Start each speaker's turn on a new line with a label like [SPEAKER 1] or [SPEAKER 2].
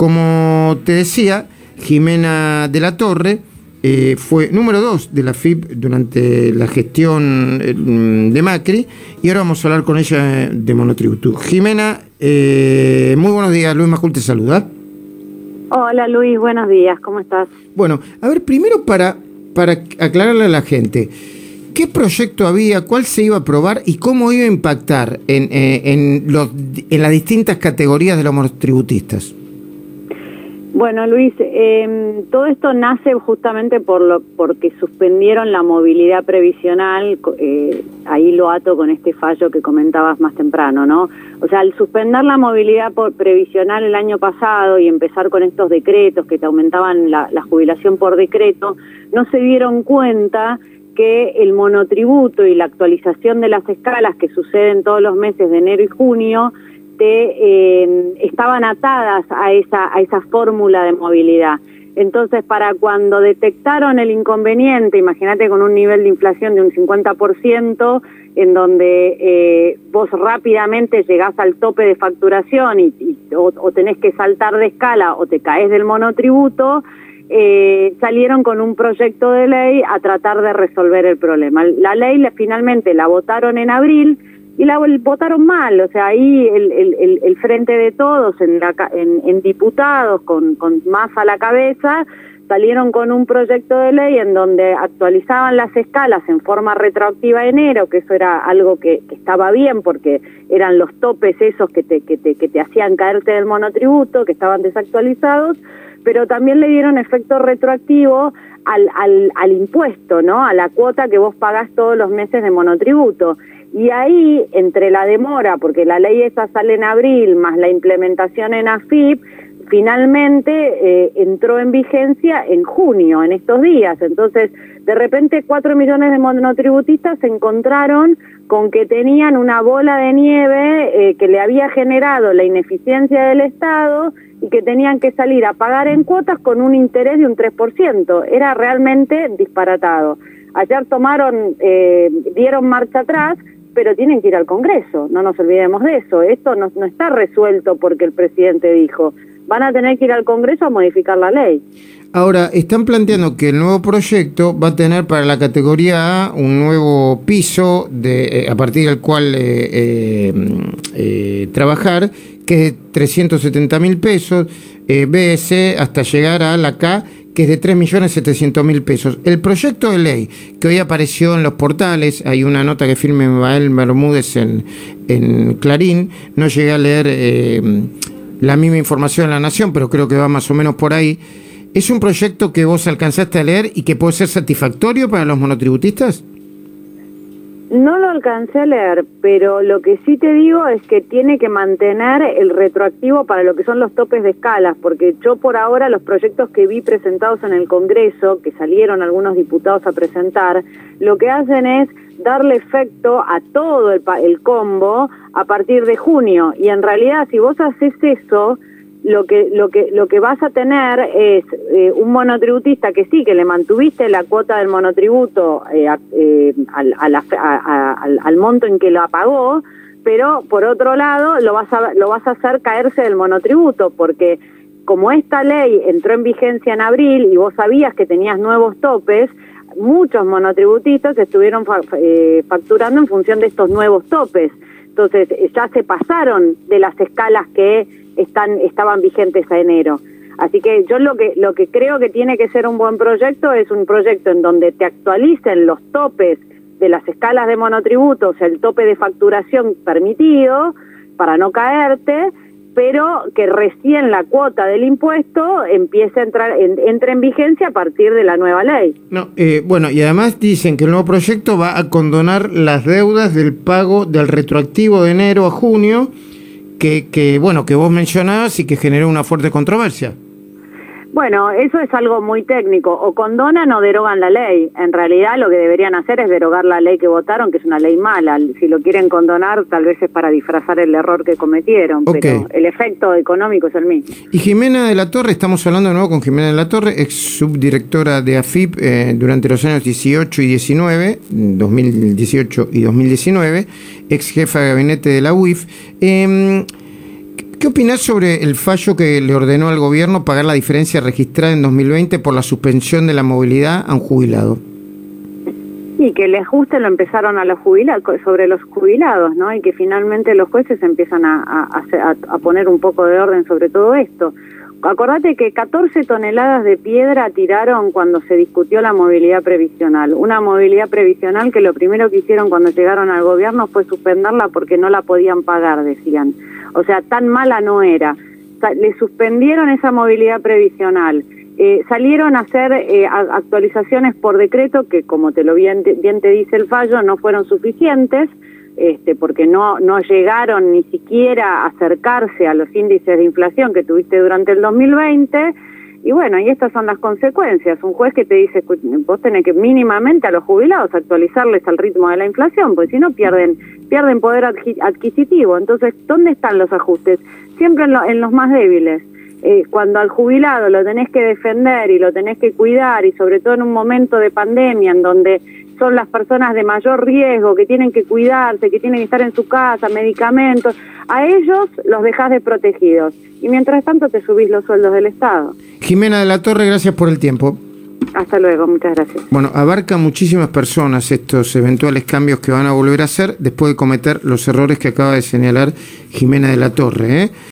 [SPEAKER 1] como te decía, Jimena de la Torre eh, fue número dos de la FIP durante la gestión eh, de Macri y ahora vamos a hablar con ella de monotributo. Jimena, eh, muy buenos días, Luis Majul te saluda.
[SPEAKER 2] Hola Luis, buenos días, ¿cómo estás?
[SPEAKER 1] Bueno, a ver, primero para, para aclararle a la gente, ¿qué proyecto había, cuál se iba a aprobar y cómo iba a impactar en, en, los, en las distintas categorías de los monotributistas?
[SPEAKER 2] Bueno, Luis, eh, todo esto nace justamente por lo, porque suspendieron la movilidad previsional, eh, ahí lo ato con este fallo que comentabas más temprano, ¿no? O sea, al suspender la movilidad previsional el año pasado y empezar con estos decretos que te aumentaban la, la jubilación por decreto, no se dieron cuenta que el monotributo y la actualización de las escalas que suceden todos los meses de enero y junio eh, estaban atadas a esa, a esa fórmula de movilidad. Entonces, para cuando detectaron el inconveniente, imagínate con un nivel de inflación de un 50%, en donde eh, vos rápidamente llegás al tope de facturación y, o, tenés que saltar de escala o te caes del monotributo, eh, salieron con un proyecto de ley a tratar de resolver el problema. La ley finalmente la votaron en abril, y la votaron mal, o sea, ahí el, el, el frente de todos en, la, en, en diputados con, con más a la cabeza salieron con un proyecto de ley en donde actualizaban las escalas en forma retroactiva en enero, que eso era algo que, que estaba bien porque eran los topes esos que te, que, te, que te hacían caerte del monotributo, que estaban desactualizados, pero también le dieron efecto retroactivo al, al, al impuesto, ¿no? A la cuota que vos pagás todos los meses de monotributo. Y ahí, entre la demora, porque la ley esa sale en abril, más la implementación en AFIP, finalmente eh, entró en vigencia en junio, en estos días. Entonces, de repente, cuatro millones de monotributistas se encontraron con que tenían una bola de nieve eh, que le había generado la ineficiencia del Estado y que tenían que salir a pagar en cuotas con un interés de un 3%. Era realmente disparatado. Ayer tomaron, eh, dieron marcha atrás, pero tienen que ir al Congreso, no nos olvidemos de eso. Esto no, no está resuelto porque el presidente dijo, van a tener que ir al Congreso a modificar la ley.
[SPEAKER 1] Ahora, están planteando que el nuevo proyecto va a tener para la categoría A un nuevo piso de, eh, a partir del cual eh, eh, trabajar, que es de 370 mil pesos, BS hasta llegar a la K, que es de 3.700.000 pesos. El proyecto de ley que hoy apareció en los portales, hay una nota que firme Mael Bermúdez en, en Clarín, no llegué a leer eh, la misma información en La Nación, pero creo que va más o menos por ahí. ¿Es un proyecto que vos alcanzaste a leer y que puede ser satisfactorio para los monotributistas?
[SPEAKER 2] No lo alcancé a leer, pero lo que sí te digo es que tiene que mantener el retroactivo para lo que son los topes de escalas, porque yo por ahora los proyectos que vi presentados en el Congreso, que salieron algunos diputados a presentar, lo que hacen es darle efecto a todo el, el combo a partir de junio. Y en realidad, si vos haces eso, lo que lo que lo que vas a tener es eh, un monotributista que sí que le mantuviste la cuota del monotributo eh, eh, al, al, monto en que lo pagó pero por otro lado lo vas a lo vas a hacer caerse del monotributo porque como esta ley entró en vigencia en abril y vos sabías que tenías nuevos topes muchos monotributistas estuvieron facturando en función de estos nuevos topes entonces ya se pasaron de las escalas que están estaban vigentes a enero. Así que yo lo que lo que creo que tiene que ser un buen proyecto es un proyecto en donde te actualicen los topes de las escalas de monotributos, el tope de facturación permitido para no caerte, pero que recién la cuota del impuesto empiece a entrar en, entre en vigencia a partir de la nueva ley.
[SPEAKER 1] No, eh, bueno, y además dicen que el nuevo proyecto va a condonar las deudas del pago del retroactivo de enero a junio que, que, bueno, que vos mencionabas y que generó una fuerte controversia.
[SPEAKER 2] Bueno, eso es algo muy técnico. O condonan o derogan la ley. En realidad lo que deberían hacer es derogar la ley que votaron, que es una ley mala. Si lo quieren condonar, tal vez es para disfrazar el error que cometieron. Pero el efecto económico es el mismo.
[SPEAKER 1] Y Jimena de la Torre, estamos hablando de nuevo con Jimena de la Torre, ex subdirectora de AFIP eh, durante los años 18 y 19, 2018 y 2019, ex jefa de gabinete de la UIF. Eh, ¿Qué opinás sobre el fallo que le ordenó al gobierno pagar la diferencia registrada en 2020 por la suspensión de la movilidad a un jubilado?
[SPEAKER 2] Y que el ajuste lo empezaron a los jubilados, sobre los jubilados, ¿no? Y que finalmente los jueces empiezan a, a, poner un poco de orden sobre todo esto. Acordate que 14 toneladas de piedra tiraron cuando se discutió la movilidad previsional. Una movilidad previsional que lo primero que hicieron cuando llegaron al gobierno fue suspenderla porque no la podían pagar, decían. O sea, tan mala no era. Le suspendieron esa movilidad previsional. Eh, salieron a hacer eh, actualizaciones por decreto que, como te lo bien, te dice el fallo, no fueron suficientes este, porque no, no llegaron ni siquiera a acercarse a los índices de inflación que tuviste durante el 2020. Y bueno, y estas son las consecuencias. Un juez que te dice, vos tenés que mínimamente a los jubilados actualizarles al ritmo de la inflación, porque si no pierden, pierden poder adquisitivo. Entonces, ¿dónde están los ajustes? Siempre en, los más débiles. Eh, cuando al jubilado lo tenés que defender y lo tenés que cuidar, y sobre todo en un momento de pandemia en donde son las personas de mayor riesgo, que tienen que cuidarse, que tienen que estar en su casa, medicamentos, a ellos los dejas desprotegidos. Y mientras tanto te subís los sueldos del Estado.
[SPEAKER 1] Jimena de la Torre, gracias por el tiempo.
[SPEAKER 2] Hasta luego, muchas gracias.
[SPEAKER 1] Bueno, abarca muchísimas personas estos eventuales cambios que van a volver a hacer después de cometer los errores que acaba de señalar Jimena de la Torre. ¿eh?